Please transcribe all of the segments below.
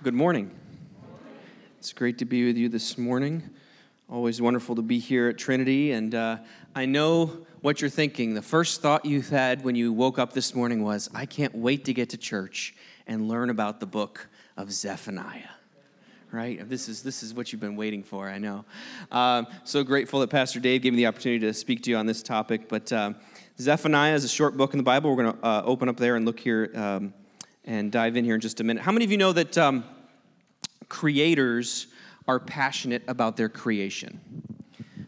Good morning. It's great to be with you this morning. Always wonderful to be here at Trinity. And uh, I know what you're thinking. The first thought you had when you woke up this morning was, I can't wait to get to church and learn about the book of Zephaniah. Right? This is, this is what you've been waiting for, I know. Um, so grateful that Pastor Dave gave me the opportunity to speak to you on this topic. But um, Zephaniah is a short book in the Bible. We're going to uh, open up there and look here. Um, and dive in here in just a minute. How many of you know that um, creators are passionate about their creation?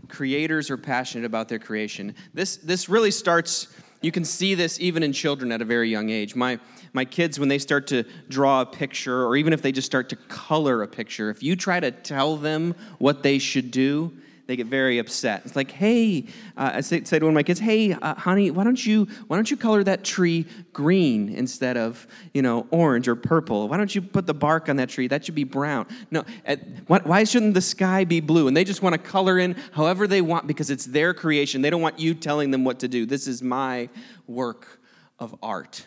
Creators are passionate about their creation. This, this really starts, you can see this even in children at a very young age. My, my kids, when they start to draw a picture, or even if they just start to color a picture, if you try to tell them what they should do, they get very upset. It's like, hey, uh, I say, say, to one of my kids, hey, uh, honey, why don't you why don't you color that tree green instead of you know orange or purple? Why don't you put the bark on that tree? That should be brown. No, at, why shouldn't the sky be blue? And they just want to color in however they want because it's their creation. They don't want you telling them what to do. This is my work of art,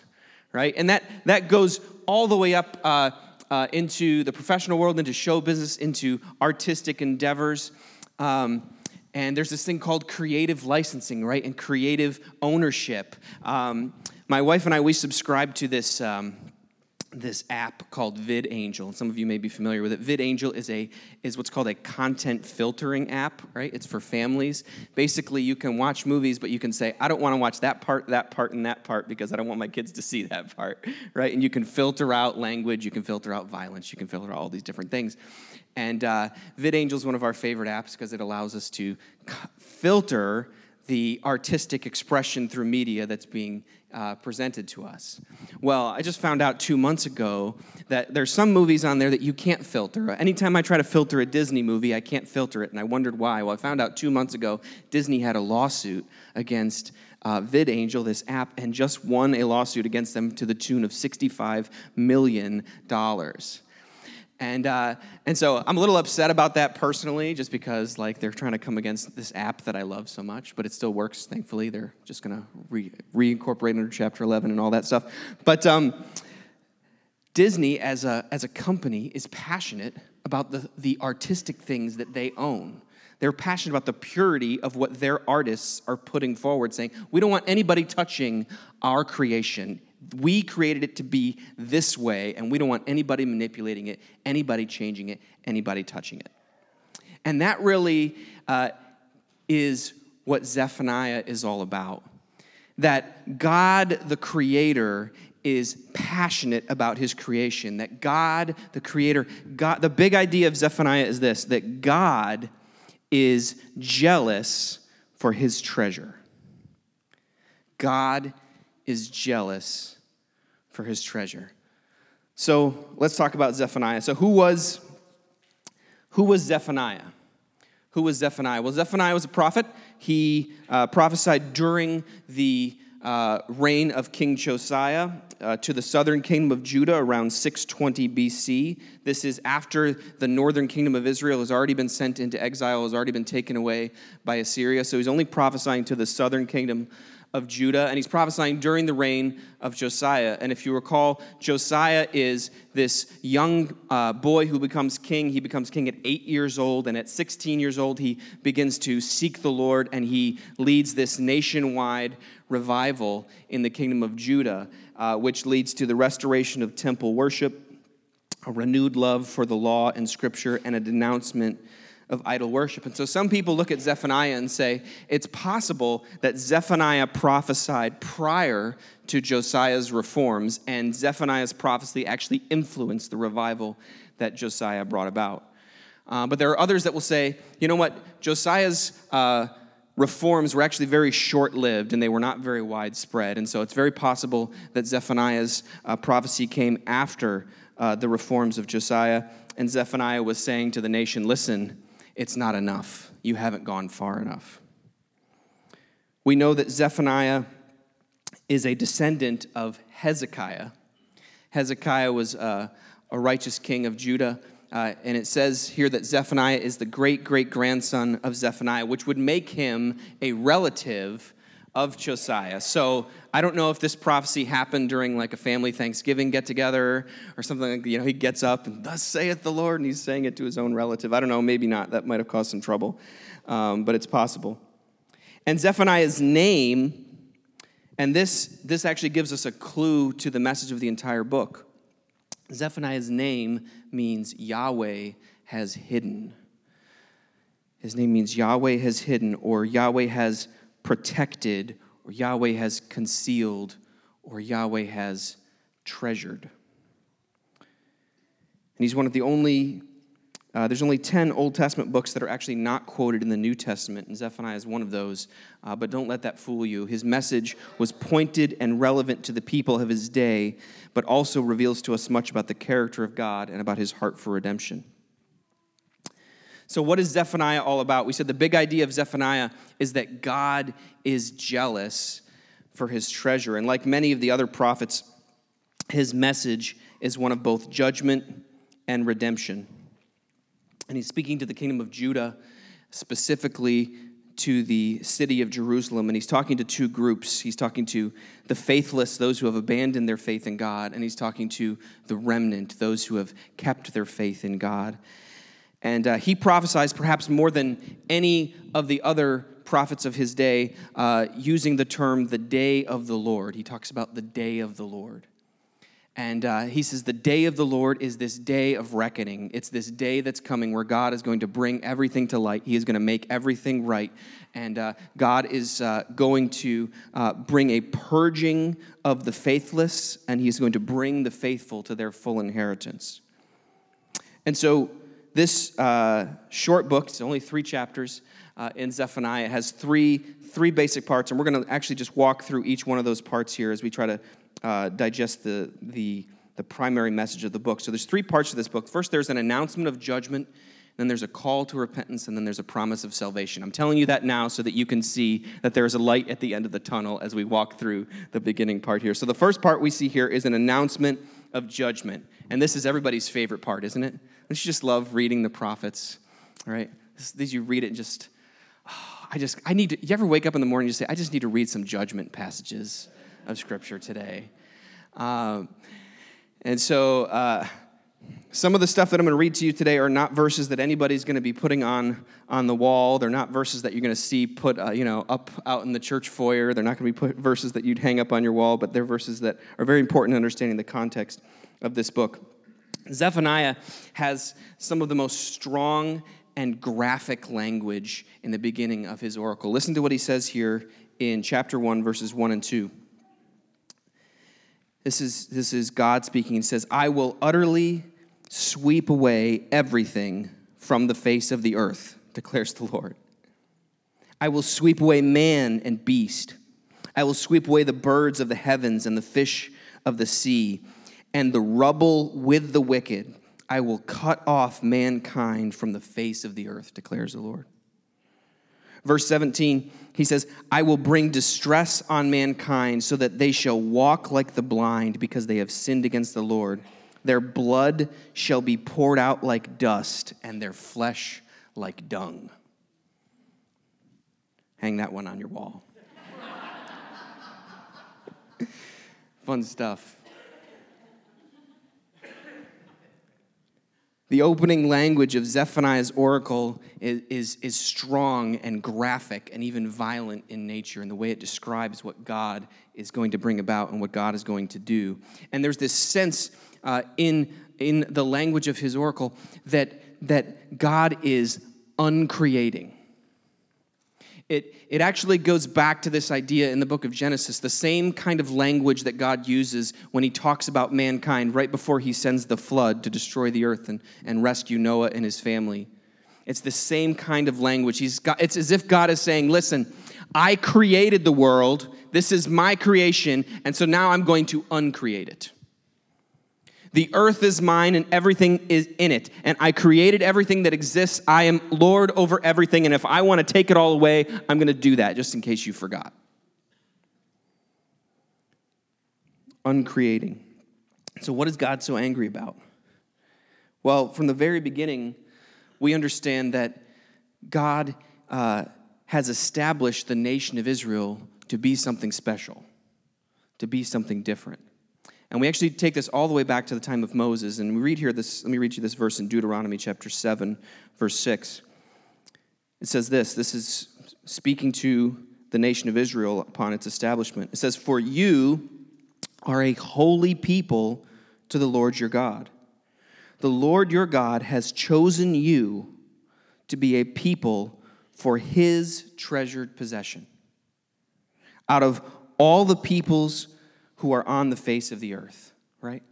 right? And that that goes all the way up. Uh, uh, into the professional world, into show business, into artistic endeavors. Um, and there's this thing called creative licensing, right? And creative ownership. Um, my wife and I, we subscribe to this. Um, this app called VidAngel. And Some of you may be familiar with it. VidAngel is a is what's called a content filtering app, right? It's for families. Basically, you can watch movies, but you can say, I don't want to watch that part, that part, and that part because I don't want my kids to see that part, right? And you can filter out language, you can filter out violence, you can filter out all these different things. And uh, VidAngel is one of our favorite apps because it allows us to filter the artistic expression through media that's being uh, presented to us. Well, I just found out two months ago that there's some movies on there that you can't filter. Anytime I try to filter a Disney movie, I can't filter it, and I wondered why. Well, I found out two months ago Disney had a lawsuit against uh, VidAngel, this app, and just won a lawsuit against them to the tune of $65 million. And, uh, and so I'm a little upset about that personally, just because like they're trying to come against this app that I love so much, but it still works. Thankfully, they're just to re- reincorporate under Chapter 11 and all that stuff. But um, Disney, as a as a company, is passionate about the the artistic things that they own. They're passionate about the purity of what their artists are putting forward, saying, We don't want anybody touching our creation we created it to be this way, and we don't want anybody manipulating it, anybody changing it, anybody touching it. And that really uh, is what Zephaniah is all about. That God, the Creator, is passionate about his creation. That God, the Creator, God, the big idea of Zephaniah is this that God is jealous for his treasure. God is jealous for his treasure. So let's talk about Zephaniah. So who was who was Zephaniah? Who was Zephaniah? Well, Zephaniah was a prophet. He uh, prophesied during the uh, reign of King Josiah uh, to the southern kingdom of Judah around 620 BC. This is after the northern kingdom of Israel has already been sent into exile, has already been taken away by Assyria. So he's only prophesying to the southern kingdom of Judah, and he's prophesying during the reign of Josiah. And if you recall, Josiah is this young uh, boy who becomes king. He becomes king at eight years old, and at 16 years old, he begins to seek the Lord, and he leads this nationwide revival in the kingdom of Judah, uh, which leads to the restoration of temple worship, a renewed love for the law and scripture, and a denouncement of idol worship. And so some people look at Zephaniah and say it's possible that Zephaniah prophesied prior to Josiah's reforms, and Zephaniah's prophecy actually influenced the revival that Josiah brought about. Uh, but there are others that will say, you know what, Josiah's uh, reforms were actually very short lived and they were not very widespread. And so it's very possible that Zephaniah's uh, prophecy came after uh, the reforms of Josiah. And Zephaniah was saying to the nation, listen, it's not enough. You haven't gone far enough. We know that Zephaniah is a descendant of Hezekiah. Hezekiah was a, a righteous king of Judah. Uh, and it says here that Zephaniah is the great great grandson of Zephaniah, which would make him a relative of Josiah. So I don't know if this prophecy happened during like a family Thanksgiving get together or something like you know he gets up and thus saith the Lord and he's saying it to his own relative. I don't know, maybe not. That might have caused some trouble, um, but it's possible. And Zephaniah's name, and this this actually gives us a clue to the message of the entire book. Zephaniah's name means Yahweh has hidden. His name means Yahweh has hidden, or Yahweh has protected, or Yahweh has concealed, or Yahweh has treasured. And he's one of the only, uh, there's only 10 Old Testament books that are actually not quoted in the New Testament, and Zephaniah is one of those. Uh, but don't let that fool you. His message was pointed and relevant to the people of his day, but also reveals to us much about the character of God and about his heart for redemption. So, what is Zephaniah all about? We said the big idea of Zephaniah is that God is jealous for his treasure. And like many of the other prophets, his message is one of both judgment and redemption. And he's speaking to the kingdom of Judah, specifically to the city of Jerusalem, and he's talking to two groups. He's talking to the faithless, those who have abandoned their faith in God, and he's talking to the remnant, those who have kept their faith in God. And uh, he prophesies perhaps more than any of the other prophets of his day uh, using the term the day of the Lord. He talks about the day of the Lord. And uh, he says, The day of the Lord is this day of reckoning. It's this day that's coming where God is going to bring everything to light. He is going to make everything right. And uh, God is uh, going to uh, bring a purging of the faithless, and He's going to bring the faithful to their full inheritance. And so, this uh, short book, it's only three chapters uh, in Zephaniah, has three, three basic parts, and we're going to actually just walk through each one of those parts here as we try to uh, digest the, the, the primary message of the book. So there's three parts to this book. First, there's an announcement of judgment, then there's a call to repentance, and then there's a promise of salvation. I'm telling you that now so that you can see that there is a light at the end of the tunnel as we walk through the beginning part here. So the first part we see here is an announcement of judgment. And this is everybody's favorite part, isn't it? Don't you just love reading the prophets? right? These you read it and just, oh, I just, I need to, you ever wake up in the morning and just say, I just need to read some judgment passages of Scripture today? Um, and so, uh, some of the stuff that I'm going to read to you today are not verses that anybody's going to be putting on on the wall. They're not verses that you're going to see put, uh, you know, up out in the church foyer. They're not going to be verses that you'd hang up on your wall, but they're verses that are very important in understanding the context of this book. Zephaniah has some of the most strong and graphic language in the beginning of his oracle. Listen to what he says here in chapter 1, verses 1 and 2. This is, this is God speaking. He says, I will utterly sweep away everything from the face of the earth, declares the Lord. I will sweep away man and beast. I will sweep away the birds of the heavens and the fish of the sea and the rubble with the wicked. I will cut off mankind from the face of the earth, declares the Lord. Verse 17, he says, I will bring distress on mankind so that they shall walk like the blind because they have sinned against the Lord. Their blood shall be poured out like dust and their flesh like dung. Hang that one on your wall. Fun stuff. The opening language of Zephaniah's oracle is, is, is, strong and graphic and even violent in nature in the way it describes what God is going to bring about and what God is going to do. And there's this sense uh, in, in the language of his oracle that, that God is uncreating. It, it actually goes back to this idea in the book of Genesis, the same kind of language that God uses when he talks about mankind right before he sends the flood to destroy the earth and, and rescue Noah and his family. It's the same kind of language. He's got, it's as if God is saying, Listen, I created the world, this is my creation, and so now I'm going to uncreate it. The earth is mine and everything is in it. And I created everything that exists. I am Lord over everything. And if I want to take it all away, I'm going to do that, just in case you forgot. Uncreating. So, what is God so angry about? Well, from the very beginning, we understand that God uh, has established the nation of Israel to be something special, to be something different. And we actually take this all the way back to the time of Moses. And we read here this, let me read you this verse in Deuteronomy chapter 7, verse 6. It says this this is speaking to the nation of Israel upon its establishment. It says, For you are a holy people to the Lord your God. The Lord your God has chosen you to be a people for his treasured possession out of all the peoples who are on the face of the earth, right?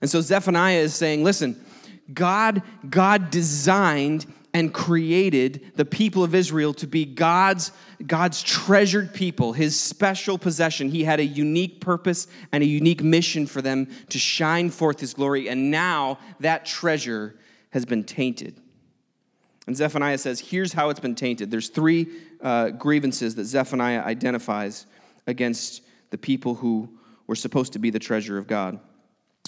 And so Zephaniah is saying, listen, God, God designed and created the people of Israel to be God's, God's treasured people, his special possession. He had a unique purpose and a unique mission for them to shine forth his glory. And now that treasure has been tainted. And Zephaniah says, here's how it's been tainted. There's three uh, grievances that Zephaniah identifies against the people who were supposed to be the treasure of God.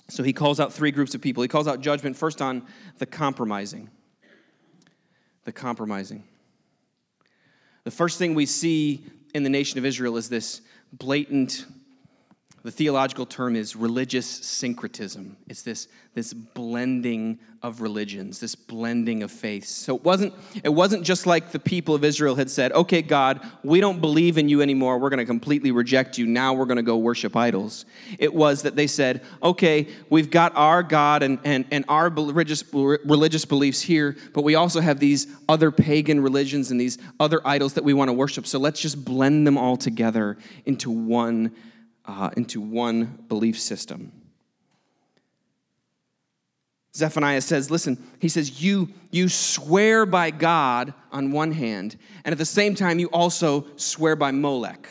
So he calls out three groups of people. He calls out judgment first on the compromising. The compromising. The first thing we see in the nation of Israel is this blatant the theological term is religious syncretism. It's this, this blending of religions, this blending of faiths. So it wasn't, it wasn't just like the people of Israel had said, okay, God, we don't believe in you anymore. We're going to completely reject you. Now we're going to go worship idols. It was that they said, okay, we've got our God and, and, and our religious, religious beliefs here, but we also have these other pagan religions and these other idols that we want to worship. So let's just blend them all together into one uh, into one belief system. Zephaniah says, listen, he says, you, you swear by God on one hand, and at the same time, you also swear by Molech.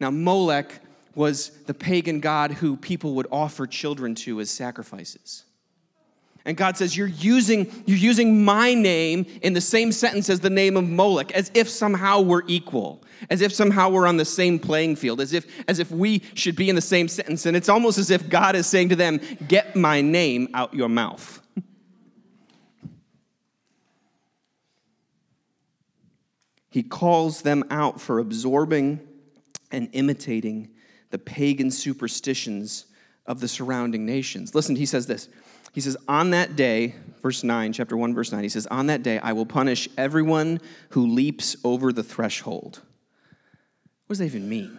Now, Molech was the pagan god who people would offer children to as sacrifices. And God says, You're using, you're using my name in the same sentence as the name of Moloch, as if somehow we're equal, as if somehow we're on the same playing field, as if, as if we should be in the same sentence. And it's almost as if God is saying to them, Get my name out your mouth. he calls them out for absorbing and imitating the pagan superstitions of the surrounding nations. Listen, he says this he says, On that day, verse 9, chapter 1, verse 9, he says, On that day I will punish everyone who leaps over the threshold. What does that even mean?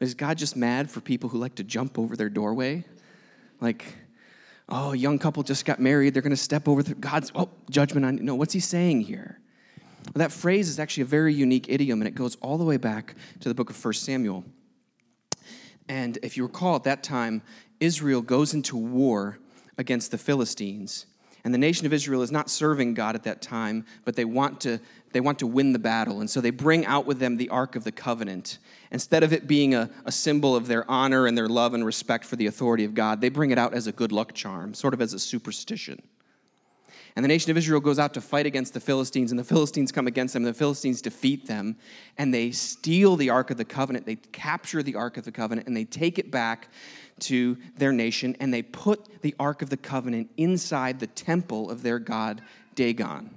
Is God just mad for people who like to jump over their doorway? Like, oh, a young couple just got married, they're going to step over the, God's oh, judgment on. you. No, what's he saying here? Well, that phrase is actually a very unique idiom, and it goes all the way back to the book of 1 Samuel. And if you recall, at that time, Israel goes into war against the Philistines. And the nation of Israel is not serving God at that time, but they want to, they want to win the battle. And so they bring out with them the Ark of the Covenant. Instead of it being a, a symbol of their honor and their love and respect for the authority of God, they bring it out as a good luck charm, sort of as a superstition. And the nation of Israel goes out to fight against the Philistines, and the Philistines come against them, and the Philistines defeat them, and they steal the Ark of the Covenant. They capture the Ark of the Covenant, and they take it back to their nation, and they put the Ark of the Covenant inside the temple of their god, Dagon.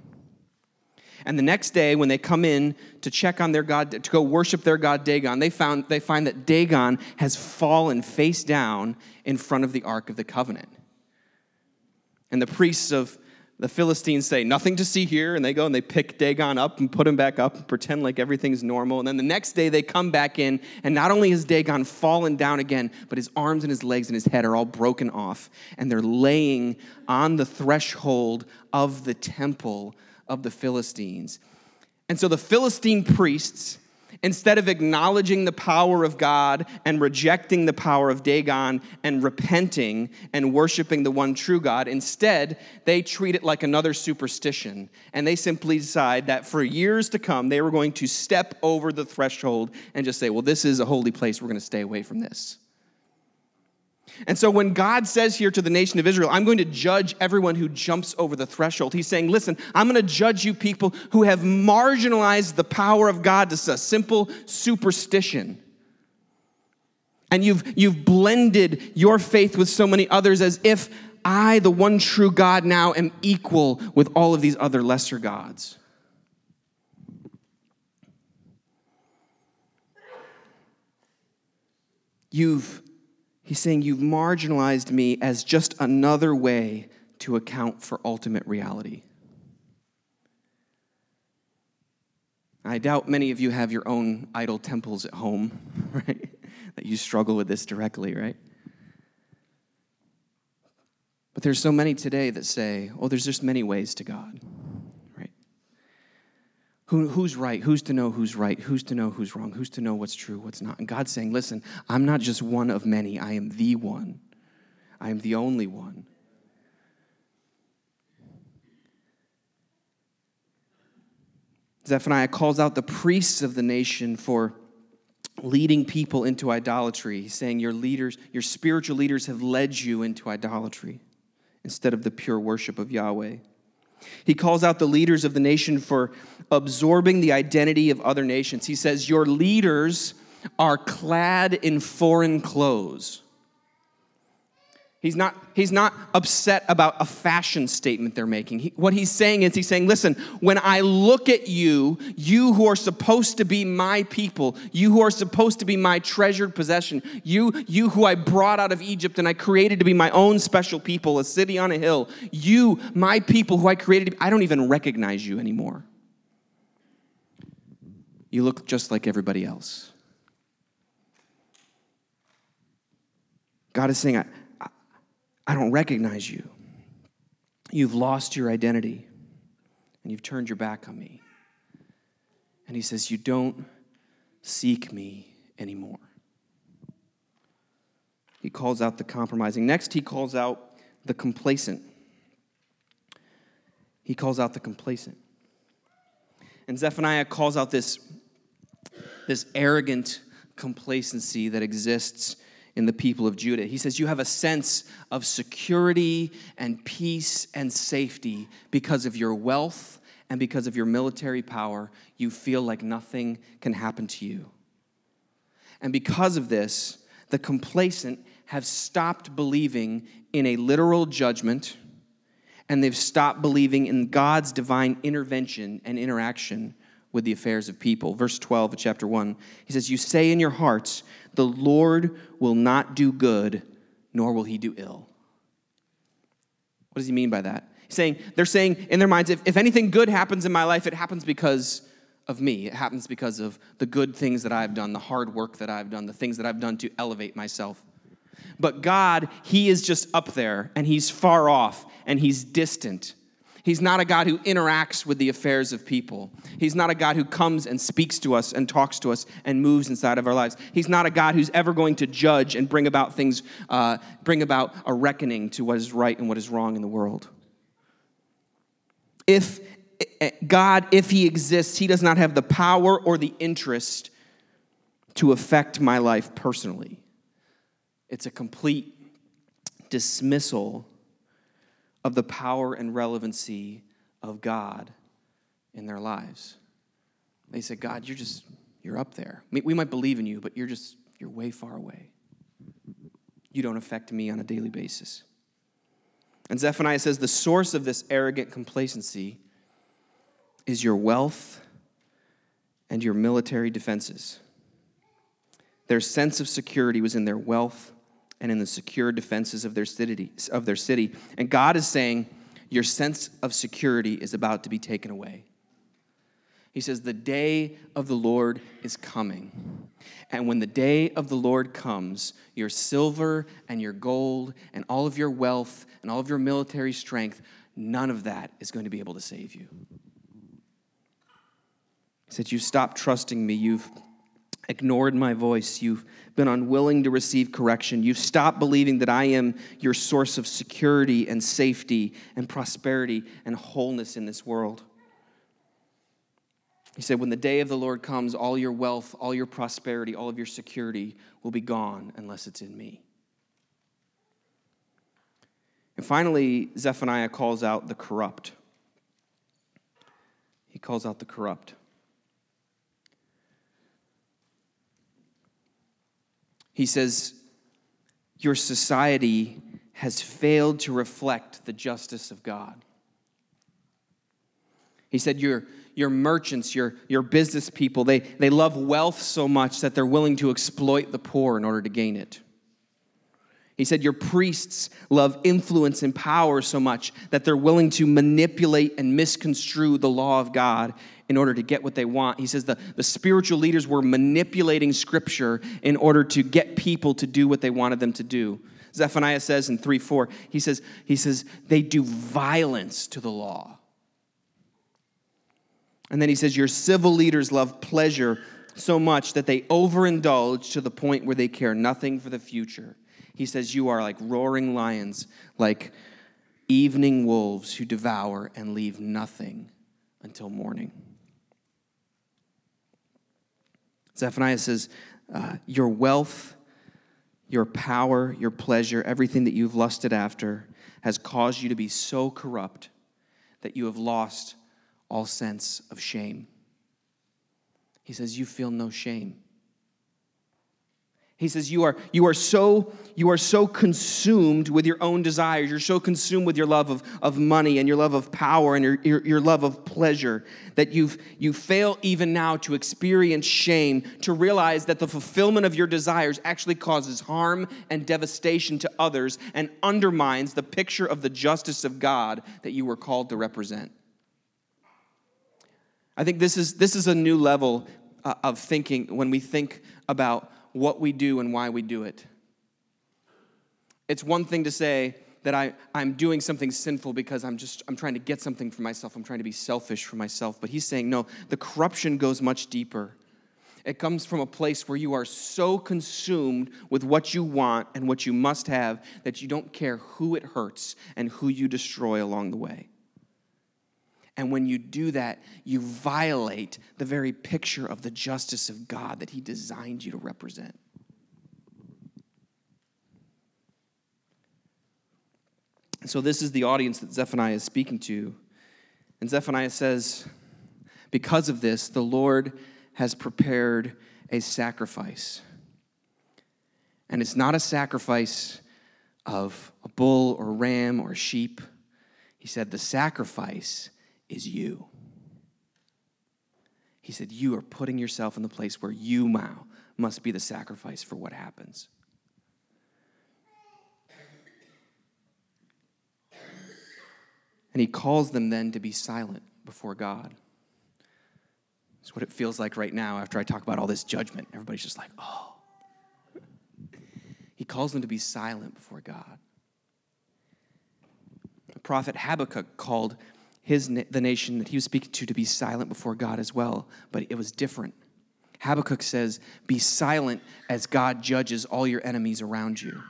And the next day, when they come in to check on their God, to go worship their God Dagon, they, found, they find that Dagon has fallen face down in front of the Ark of the Covenant. And the priests of the Philistines say, Nothing to see here. And they go and they pick Dagon up and put him back up and pretend like everything's normal. And then the next day they come back in, and not only has Dagon fallen down again, but his arms and his legs and his head are all broken off. And they're laying on the threshold of the temple of the Philistines. And so the Philistine priests Instead of acknowledging the power of God and rejecting the power of Dagon and repenting and worshiping the one true God, instead, they treat it like another superstition. And they simply decide that for years to come, they were going to step over the threshold and just say, well, this is a holy place. We're going to stay away from this. And so when God says here to the nation of Israel, I'm going to judge everyone who jumps over the threshold, he's saying, listen, I'm going to judge you people who have marginalized the power of God to a simple superstition. And you've, you've blended your faith with so many others as if I, the one true God, now am equal with all of these other lesser gods. You've he's saying, you've marginalized me as just another way to account for ultimate reality. I doubt many of you have your own idol temples at home, right? That you struggle with this directly, right? But there's so many today that say, oh, there's just many ways to God? Who, who's right? Who's to know who's right? Who's to know who's wrong? Who's to know what's true, what's not? And God's saying, listen, I'm not just one of many, I am the one. I am the only one. Zephaniah calls out the priests of the nation for leading people into idolatry. He's saying, Your leaders, your spiritual leaders have led you into idolatry instead of the pure worship of Yahweh. He calls out the leaders of the nation for absorbing the identity of other nations. He says, Your leaders are clad in foreign clothes. He's not, he's not upset about a fashion statement they're making. He, what he's saying is, he's saying, listen, when I look at you, you who are supposed to be my people, you who are supposed to be my treasured possession, you, you who I brought out of Egypt and I created to be my own special people, a city on a hill, you, my people who I created, I don't even recognize you anymore. You look just like everybody else. God is saying, I, I don't recognize you. You've lost your identity and you've turned your back on me. And he says, You don't seek me anymore. He calls out the compromising. Next, he calls out the complacent. He calls out the complacent. And Zephaniah calls out this, this arrogant complacency that exists in the people of Judah. He says, You have a sense of security and peace and safety because of your wealth and because of your military power. You feel like nothing can happen to you. And because of this, the complacent have stopped believing in a literal judgment and they've stopped believing in God's divine intervention and interaction with the affairs of people. Verse 12 of chapter 1, he says, You say in your hearts, the Lord will not do good, nor will he do ill. What does he mean by that? He's saying, they're saying in their minds, if, if anything good happens in my life, it happens because of me. It happens because of the good things that I've done, the hard work that I've done, the things that I've done to elevate myself. But God, He is just up there and He's far off and He's distant. He's not a God who interacts with the affairs of people. He's not a God who comes and speaks to us and talks to us and moves inside of our lives. He's not a God who's ever going to judge and bring about things, uh, bring about a reckoning to what is right and what is wrong in the world. If eh, God, if He exists, He does not have the power or the interest to affect my life personally. It's a complete dismissal of the power and relevancy of God in their lives. They said, God, you're just, you're up there. We might believe in you, but you're just, you're way far away. You don't affect me on a daily basis. And Zephaniah says the source of this arrogant complacency is your wealth and your military defenses. Their sense of security was in their wealth and in the secure defenses of their city, of their city. And God is saying, Your sense of security is about to be taken away. He says, The day of the Lord is coming. And when the day of the Lord comes, your silver and your gold and all of your wealth and all of your military strength, none of that is going to be able to save you. He said, You've stopped trusting me. You've ignored my voice. You've been unwilling to receive correction. You've stopped believing that I am your source of security and safety and prosperity and wholeness in this world. He said, When the day of the Lord comes, all your wealth, all your prosperity, all of your security will be gone unless it's in me. And finally, Zephaniah calls out the corrupt. He calls out the corrupt. He says, Your society has failed to reflect the justice of God. He said, Your, your merchants, your, your business people, they, they love wealth so much that they're willing to exploit the poor in order to gain it. He said, Your priests love influence and power so much that they're willing to manipulate and misconstrue the law of God in order to get what they want. He says the, the spiritual leaders were manipulating scripture in order to get people to do what they wanted them to do. Zephaniah says in 3 4, he says, he says, they do violence to the law. And then he says, Your civil leaders love pleasure so much that they overindulge to the point where they care nothing for the future. He says, You are like roaring lions, like evening wolves who devour and leave nothing until morning. Zephaniah says, uh, Your wealth, your power, your pleasure, everything that you've lusted after has caused you to be so corrupt that you have lost all sense of shame. He says, You feel no shame. He says, you are, you, are so, you are so consumed with your own desires. You're so consumed with your love of, of money and your love of power and your, your, your love of pleasure that you've, you fail even now to experience shame, to realize that the fulfillment of your desires actually causes harm and devastation to others and undermines the picture of the justice of God that you were called to represent. I think this is, this is a new level uh, of thinking when we think about what we do and why we do it. It's one thing to say that I, I'm doing something sinful because I'm just I'm trying to get something for myself. I'm trying to be selfish for myself. But he's saying, no, the corruption goes much deeper. It comes from a place where you are so consumed with what you want and what you must have that you don't care who it hurts and who you destroy along the way. And when you do that, you violate the very picture of the justice of God that He designed you to represent. So, this is the audience that Zephaniah is speaking to. And Zephaniah says, Because of this, the Lord has prepared a sacrifice. And it's not a sacrifice of a bull or ram or sheep. He said, The sacrifice is you. He said, You are putting yourself in the place where you now must be the sacrifice for what happens. And he calls them then to be silent before God. It's what it feels like right now after I talk about all this judgment. Everybody's just like, oh. He calls them to be silent before God. The prophet Habakkuk called his, the nation that he was speaking to to be silent before God as well, but it was different. Habakkuk says, Be silent as God judges all your enemies around you.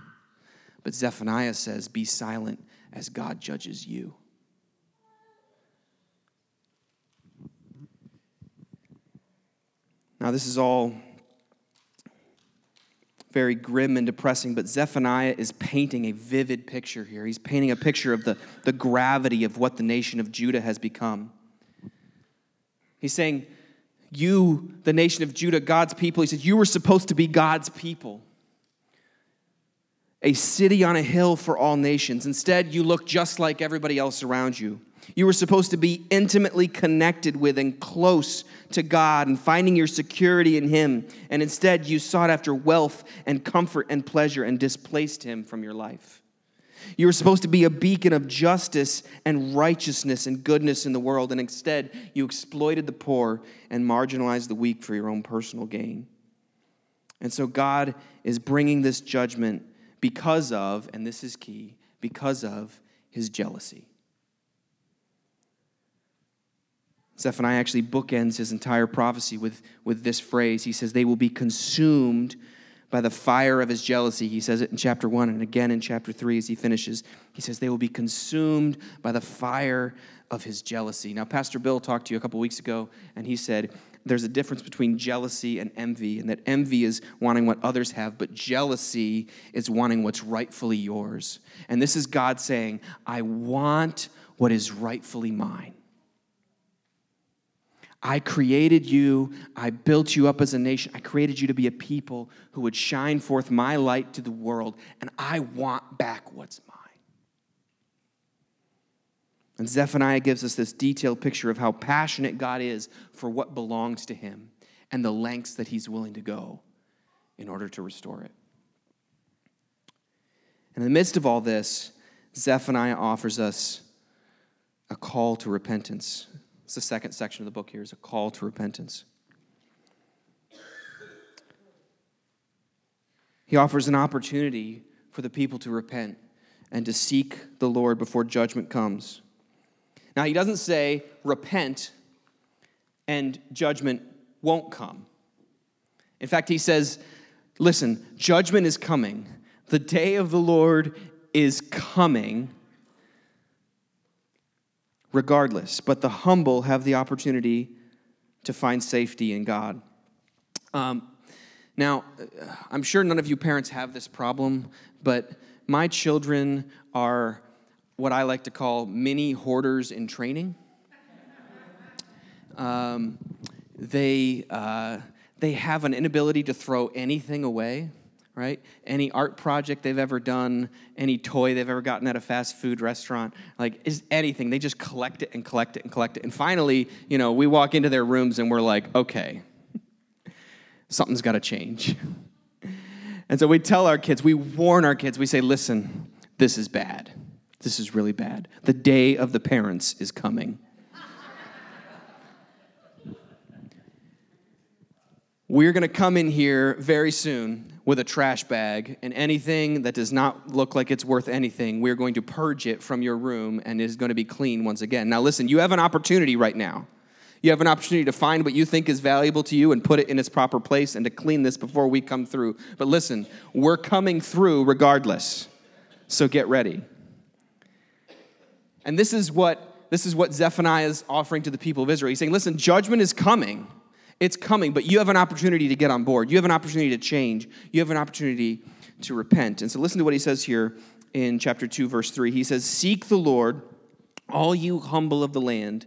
But Zephaniah says, Be silent as God judges you. Now, this is all very grim and depressing, but Zephaniah is painting a vivid picture here. He's painting a picture of the, the gravity of what the nation of Judah has become. He's saying, You, the nation of Judah, God's people, he says, You were supposed to be God's people. A city on a hill for all nations. Instead, you look just like everybody else around you. You were supposed to be intimately connected with and close to God and finding your security in Him. And instead, you sought after wealth and comfort and pleasure and displaced Him from your life. You were supposed to be a beacon of justice and righteousness and goodness in the world, and instead, you exploited the poor and marginalized the weak for your own personal gain. And so, God is bringing this judgment because of, and this is key, because of His jealousy. Zephaniah actually bookends his entire prophecy with, with this phrase. He says, They will be consumed by the fire of his jealousy. He says it in chapter 1 and again in chapter 3 as he finishes. He says, They will be consumed by the fire of his jealousy. Now, Pastor Bill talked to you a couple weeks ago, and he said, there's a difference between jealousy and envy, and that envy is wanting what others have, but jealousy is wanting what's rightfully yours. And this is God saying, I want what is rightfully mine. I created you. I built you up as a nation. I created you to be a people who would shine forth my light to the world, and I want back what's mine. And Zephaniah gives us this detailed picture of how passionate God is for what belongs to him and the lengths that he's willing to go in order to restore it. In the midst of all this, Zephaniah offers us a call to repentance. It's the second section of the book here is a call to repentance. He offers an opportunity for the people to repent and to seek the Lord before judgment comes. Now, he doesn't say repent and judgment won't come. In fact, he says, listen, judgment is coming. The day of the Lord is coming regardless, but the humble have the opportunity to find safety in God. Um, now, I'm sure none of you parents have this problem, but my children are what I like to call mini hoarders in training. Um, they, uh, they have an inability to throw anything away, right? Any art project they've ever done, any toy they've ever gotten at a fast food restaurant, like is anything. They just collect it and collect it and collect it. And finally, you know, we walk into their rooms and we're like, okay, something's got to change. And so we tell our kids, we warn our kids, we say, listen, this is bad. This is really bad. The day of the parents is coming. We're going to come in here very soon with a trash bag, and anything that does not look like it's worth anything, we're going to purge it from your room and is going to be clean once again. Now, listen, you have an opportunity right now. You have an opportunity to find what you think is valuable to you and put it in its proper place and to clean this before we come through. But listen, we're coming through regardless. So get ready. And this is what this is what Zephaniah is offering to the people of Israel. He's saying, listen, judgment is coming. It's coming, but you have an opportunity to get on board. You have an opportunity to change. You have an opportunity to repent. And so listen to what he says here in chapter 2, verse 3. He says, Seek the Lord, all you humble of the land,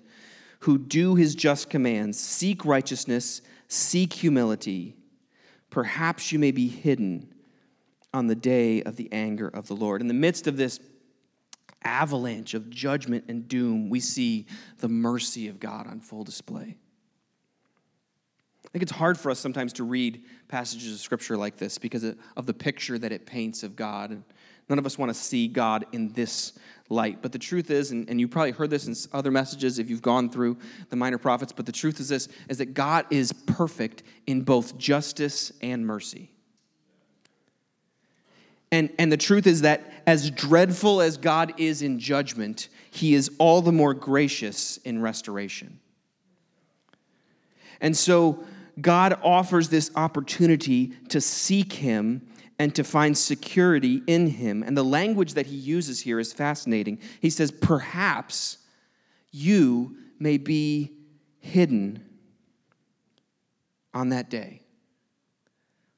who do his just commands. Seek righteousness, seek humility. Perhaps you may be hidden on the day of the anger of the Lord. In the midst of this avalanche of judgment and doom, we see the mercy of God on full display. I think it's hard for us sometimes to read passages of scripture like this because of the picture that it paints of God. None of us want to see God in this light. But the truth is, and, and you probably heard this in other messages if you've gone through the minor prophets, but the truth is this is that God is perfect in both justice and mercy. And, and the truth is that as dreadful as God is in judgment, he is all the more gracious in restoration. And so God offers this opportunity to seek him and to find security in him. And the language that he uses here is fascinating. He says, Perhaps you may be hidden on that day.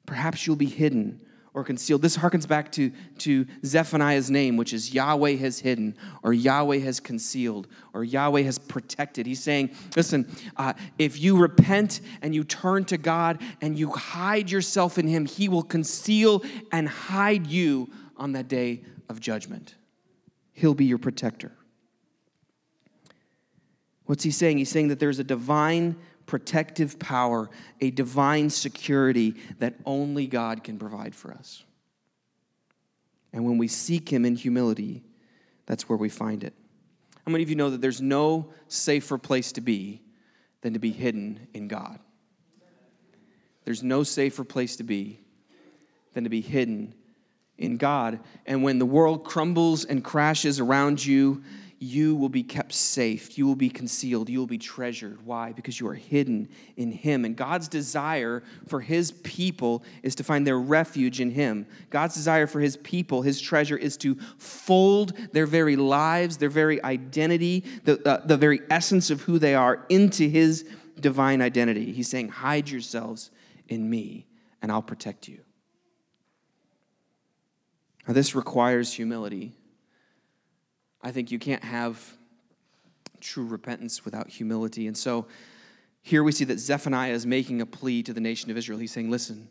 Perhaps you'll be hidden or concealed. This harkens back to, to Zephaniah's name, which is Yahweh has hidden, or Yahweh has concealed, or Yahweh has protected. He's saying, listen, uh, if you repent and you turn to God and you hide yourself in Him, He will conceal and hide you on that day of judgment. He'll be your protector. What's he saying? He's saying that there's a divine protective power, a divine security that only God can provide for us. And when we seek Him in humility, that's where we find it. How many of you know that there's no safer place to be than to be hidden in God? There's no safer place to be than to be hidden in God. And when the world crumbles and crashes around you, you will be kept safe. You will be concealed. You will be treasured. Why? Because you are hidden in Him. And God's desire for His people is to find their refuge in Him. God's desire for His people, His treasure, is to fold their very lives, their very identity, the, uh, the very essence of who they are into His divine identity. He's saying, Hide yourselves in me, and I'll protect you. Now, this requires humility. I think you can't have true repentance without humility. And so here we see that Zephaniah is making a plea to the nation of Israel. He's saying, Listen,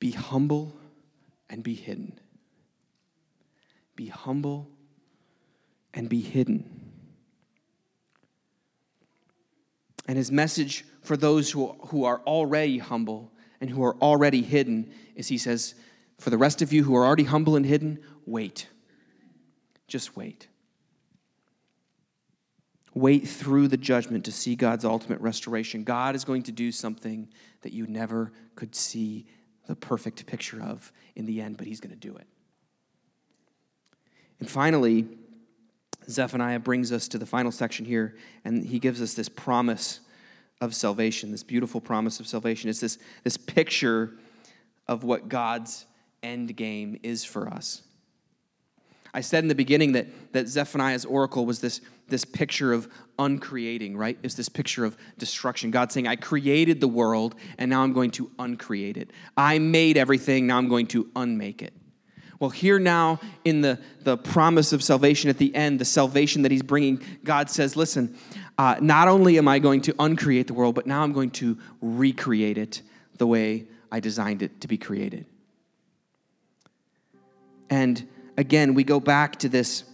be humble and be hidden. Be humble and be hidden. And his message for those who, who are already humble and who are already hidden is he says, For the rest of you who are already humble and hidden, wait. Just wait. Wait through the judgment to see God's ultimate restoration. God is going to do something that you never could see the perfect picture of in the end, but He's going to do it. And finally, Zephaniah brings us to the final section here, and he gives us this promise of salvation, this beautiful promise of salvation. It's this, this picture of what God's end game is for us. I said in the beginning that, that Zephaniah's oracle was this, this picture of uncreating, right? It's this picture of destruction. God saying, I created the world, and now I'm going to uncreate it. I made everything, now I'm going to unmake it. Well, here now in the, the promise of salvation at the end, the salvation that he's bringing, God says, listen, uh, not only am I going to uncreate the world, but now I'm going to recreate it the way I designed it to be created. And again, we go back to this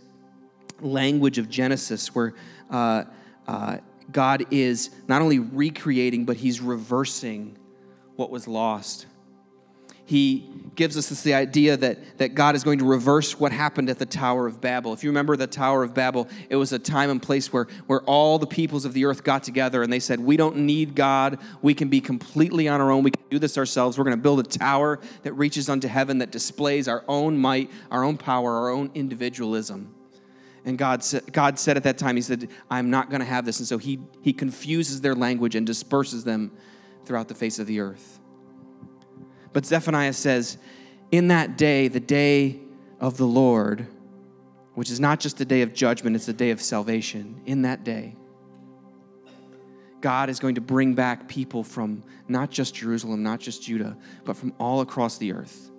language of Genesis where uh, uh, God is not only recreating, but He's reversing what was lost. He gives us this the idea that, that God is going to reverse what happened at the Tower of Babel. If you remember the Tower of Babel, it was a time and place where, where all the peoples of the earth got together and they said, We don't need God. We can be completely on our own. We can do this ourselves. We're going to build a tower that reaches unto heaven that displays our own might, our own power, our own individualism. And God, God said at that time, He said, I'm not going to have this. And so he, he confuses their language and disperses them throughout the face of the earth. But Zephaniah says, in that day, the day of the Lord, which is not just a day of judgment, it's a day of salvation. In that day, God is going to bring back people from not just Jerusalem, not just Judah, but from all across the earth.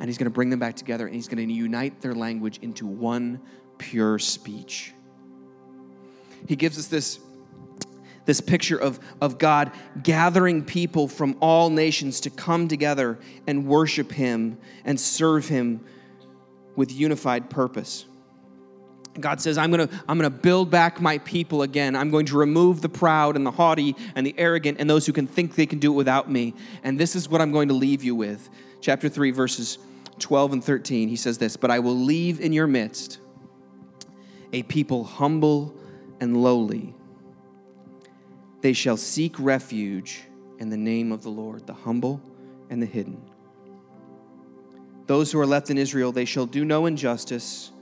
And He's going to bring them back together and He's going to unite their language into one pure speech. He gives us this this picture of, of God gathering people from all nations to come together and worship Him and serve Him with unified purpose. God says, I'm going to I'm going to build back my people again. I'm going to remove the proud and the haughty and the arrogant and those who can think they can do it without me. And this is what I'm going to leave you with. Chapter 3, verses 12 and 13. He says this But I will leave in your midst a people humble and lowly they shall seek refuge in the name of the Lord, the humble and the hidden. Those who are left in Israel, they shall do no injustice,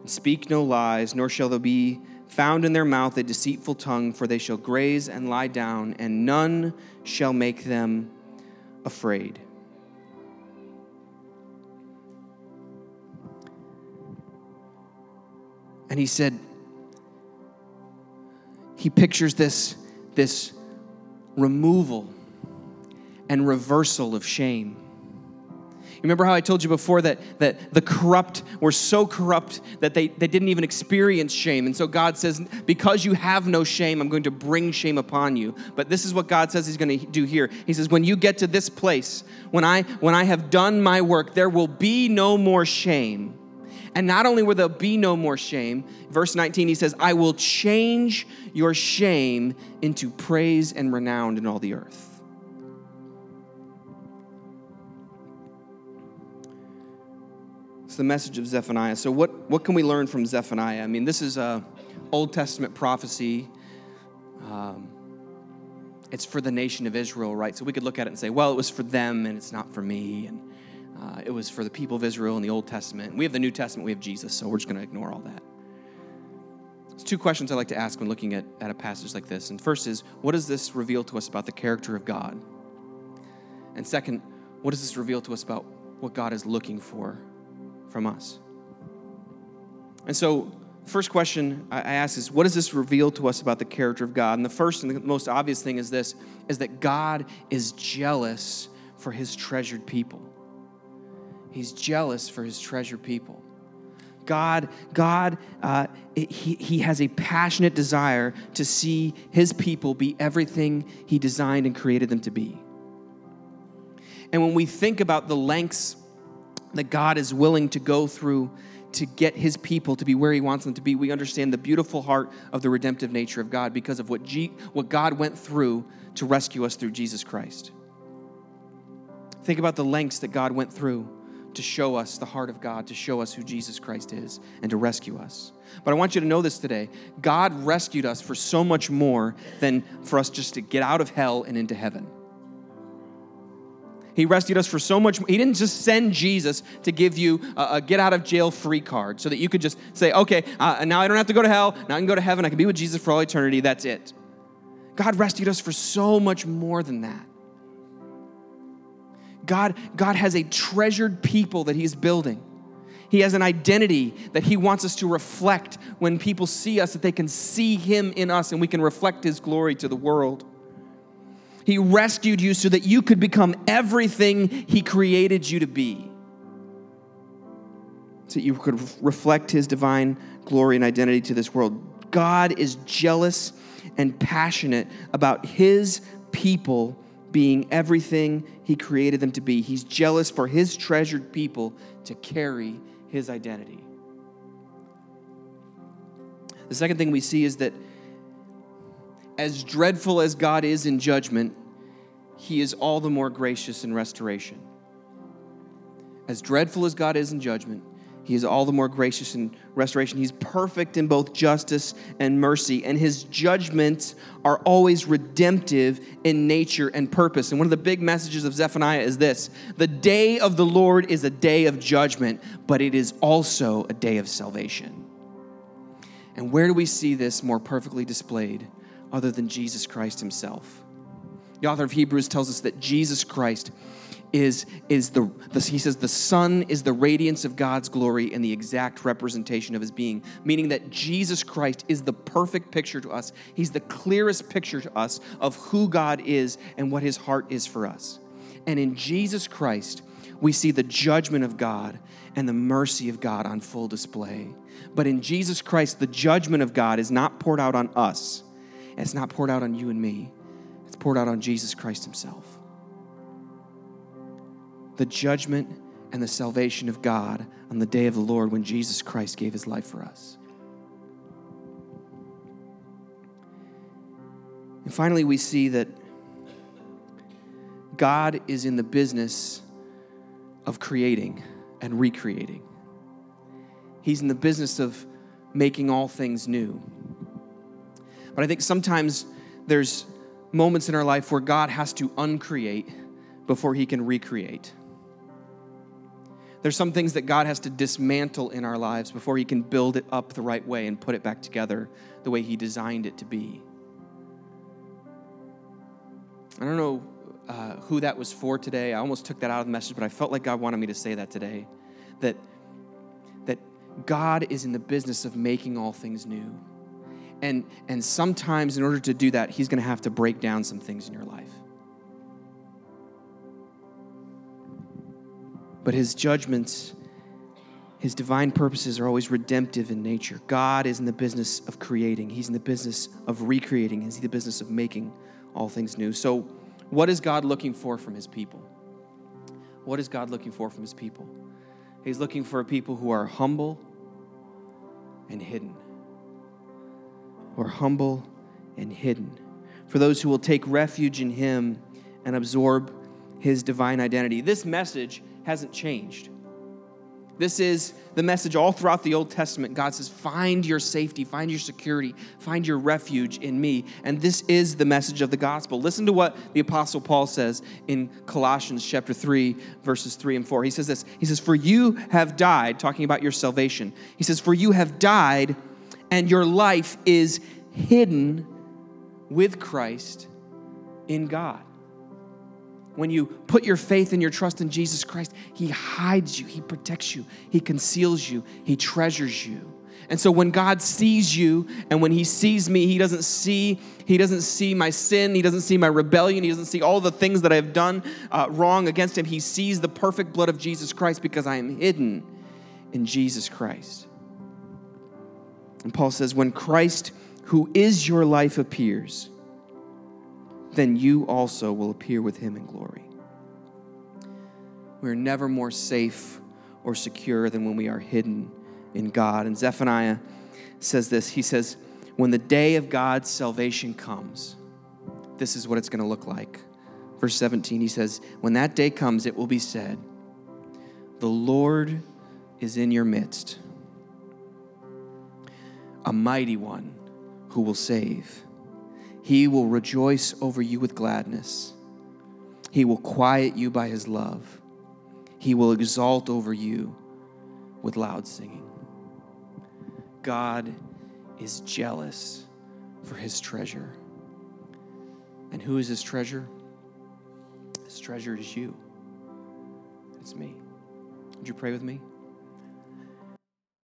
and speak no lies, nor shall there be found in their mouth a deceitful tongue, for they shall graze and lie down, and none shall make them afraid. And he said, he pictures this this removal and reversal of shame. You remember how I told you before that, that the corrupt were so corrupt that they, they didn't even experience shame. And so God says, Because you have no shame, I'm going to bring shame upon you. But this is what God says He's going to do here. He says, When you get to this place, when I, when I have done my work, there will be no more shame. And not only will there be no more shame, verse 19, he says, I will change your shame into praise and renown in all the earth. It's the message of Zephaniah. So, what, what can we learn from Zephaniah? I mean, this is a Old Testament prophecy. Um, it's for the nation of Israel, right? So we could look at it and say, well, it was for them and it's not for me. And uh, it was for the people of Israel in the Old Testament. We have the New Testament, we have Jesus, so we're just going to ignore all that. There's two questions I like to ask when looking at, at a passage like this. And first is, what does this reveal to us about the character of God? And second, what does this reveal to us about what God is looking for from us? And so, first question I ask is, what does this reveal to us about the character of God? And the first and the most obvious thing is this, is that God is jealous for his treasured people. He's jealous for his treasured people. God, God, uh, he, he has a passionate desire to see his people be everything he designed and created them to be. And when we think about the lengths that God is willing to go through to get his people to be where he wants them to be, we understand the beautiful heart of the redemptive nature of God because of what, G- what God went through to rescue us through Jesus Christ. Think about the lengths that God went through to show us the heart of God, to show us who Jesus Christ is, and to rescue us. But I want you to know this today God rescued us for so much more than for us just to get out of hell and into heaven. He rescued us for so much. He didn't just send Jesus to give you a, a get out of jail free card so that you could just say, okay, uh, now I don't have to go to hell. Now I can go to heaven. I can be with Jesus for all eternity. That's it. God rescued us for so much more than that. God, God has a treasured people that He's building. He has an identity that He wants us to reflect when people see us, that they can see Him in us and we can reflect His glory to the world. He rescued you so that you could become everything He created you to be. So that you could reflect His divine glory and identity to this world. God is jealous and passionate about His people being everything He created them to be. He's jealous for His treasured people to carry His identity. The second thing we see is that as dreadful as God is in judgment, He is all the more gracious in restoration. As dreadful as God is in judgment, he is all the more gracious in restoration. He's perfect in both justice and mercy, and his judgments are always redemptive in nature and purpose. And one of the big messages of Zephaniah is this The day of the Lord is a day of judgment, but it is also a day of salvation. And where do we see this more perfectly displayed other than Jesus Christ himself? The author of Hebrews tells us that Jesus Christ is, is the, the, he says, the Son is the radiance of God's glory and the exact representation of his being, meaning that Jesus Christ is the perfect picture to us. He's the clearest picture to us of who God is and what his heart is for us. And in Jesus Christ, we see the judgment of God and the mercy of God on full display. But in Jesus Christ, the judgment of God is not poured out on us, it's not poured out on you and me, it's poured out on Jesus Christ himself the judgment and the salvation of God on the day of the Lord when Jesus Christ gave his life for us. And finally, we see that God is in the business of creating and recreating. He's in the business of making all things new. But I think sometimes there's moments in our life where God has to uncreate before he can recreate. There's some things that God has to dismantle in our lives before He can build it up the right way and put it back together the way He designed it to be. I don't know uh, who that was for today. I almost took that out of the message, but I felt like God wanted me to say that today. That, that God is in the business of making all things new. And, and sometimes, in order to do that, He's going to have to break down some things in your life. But his judgments, his divine purposes are always redemptive in nature. God is in the business of creating, he's in the business of recreating, he's in the business of making all things new. So, what is God looking for from his people? What is God looking for from his people? He's looking for people who are humble and hidden. Who are humble and hidden. For those who will take refuge in him and absorb his divine identity. This message hasn't changed. This is the message all throughout the Old Testament. God says, Find your safety, find your security, find your refuge in me. And this is the message of the gospel. Listen to what the Apostle Paul says in Colossians chapter 3, verses 3 and 4. He says this He says, For you have died, talking about your salvation. He says, For you have died, and your life is hidden with Christ in God. When you put your faith and your trust in Jesus Christ, He hides you, He protects you, He conceals you, He treasures you. And so when God sees you and when he sees me, he doesn't see he doesn't see my sin, he doesn't see my rebellion, he doesn't see all the things that I have done uh, wrong against him. He sees the perfect blood of Jesus Christ because I am hidden in Jesus Christ. And Paul says when Christ who is your life appears, then you also will appear with him in glory. We are never more safe or secure than when we are hidden in God. And Zephaniah says this He says, When the day of God's salvation comes, this is what it's going to look like. Verse 17, he says, When that day comes, it will be said, The Lord is in your midst, a mighty one who will save. He will rejoice over you with gladness. He will quiet you by his love. He will exalt over you with loud singing. God is jealous for his treasure. And who is his treasure? His treasure is you. It's me. Would you pray with me?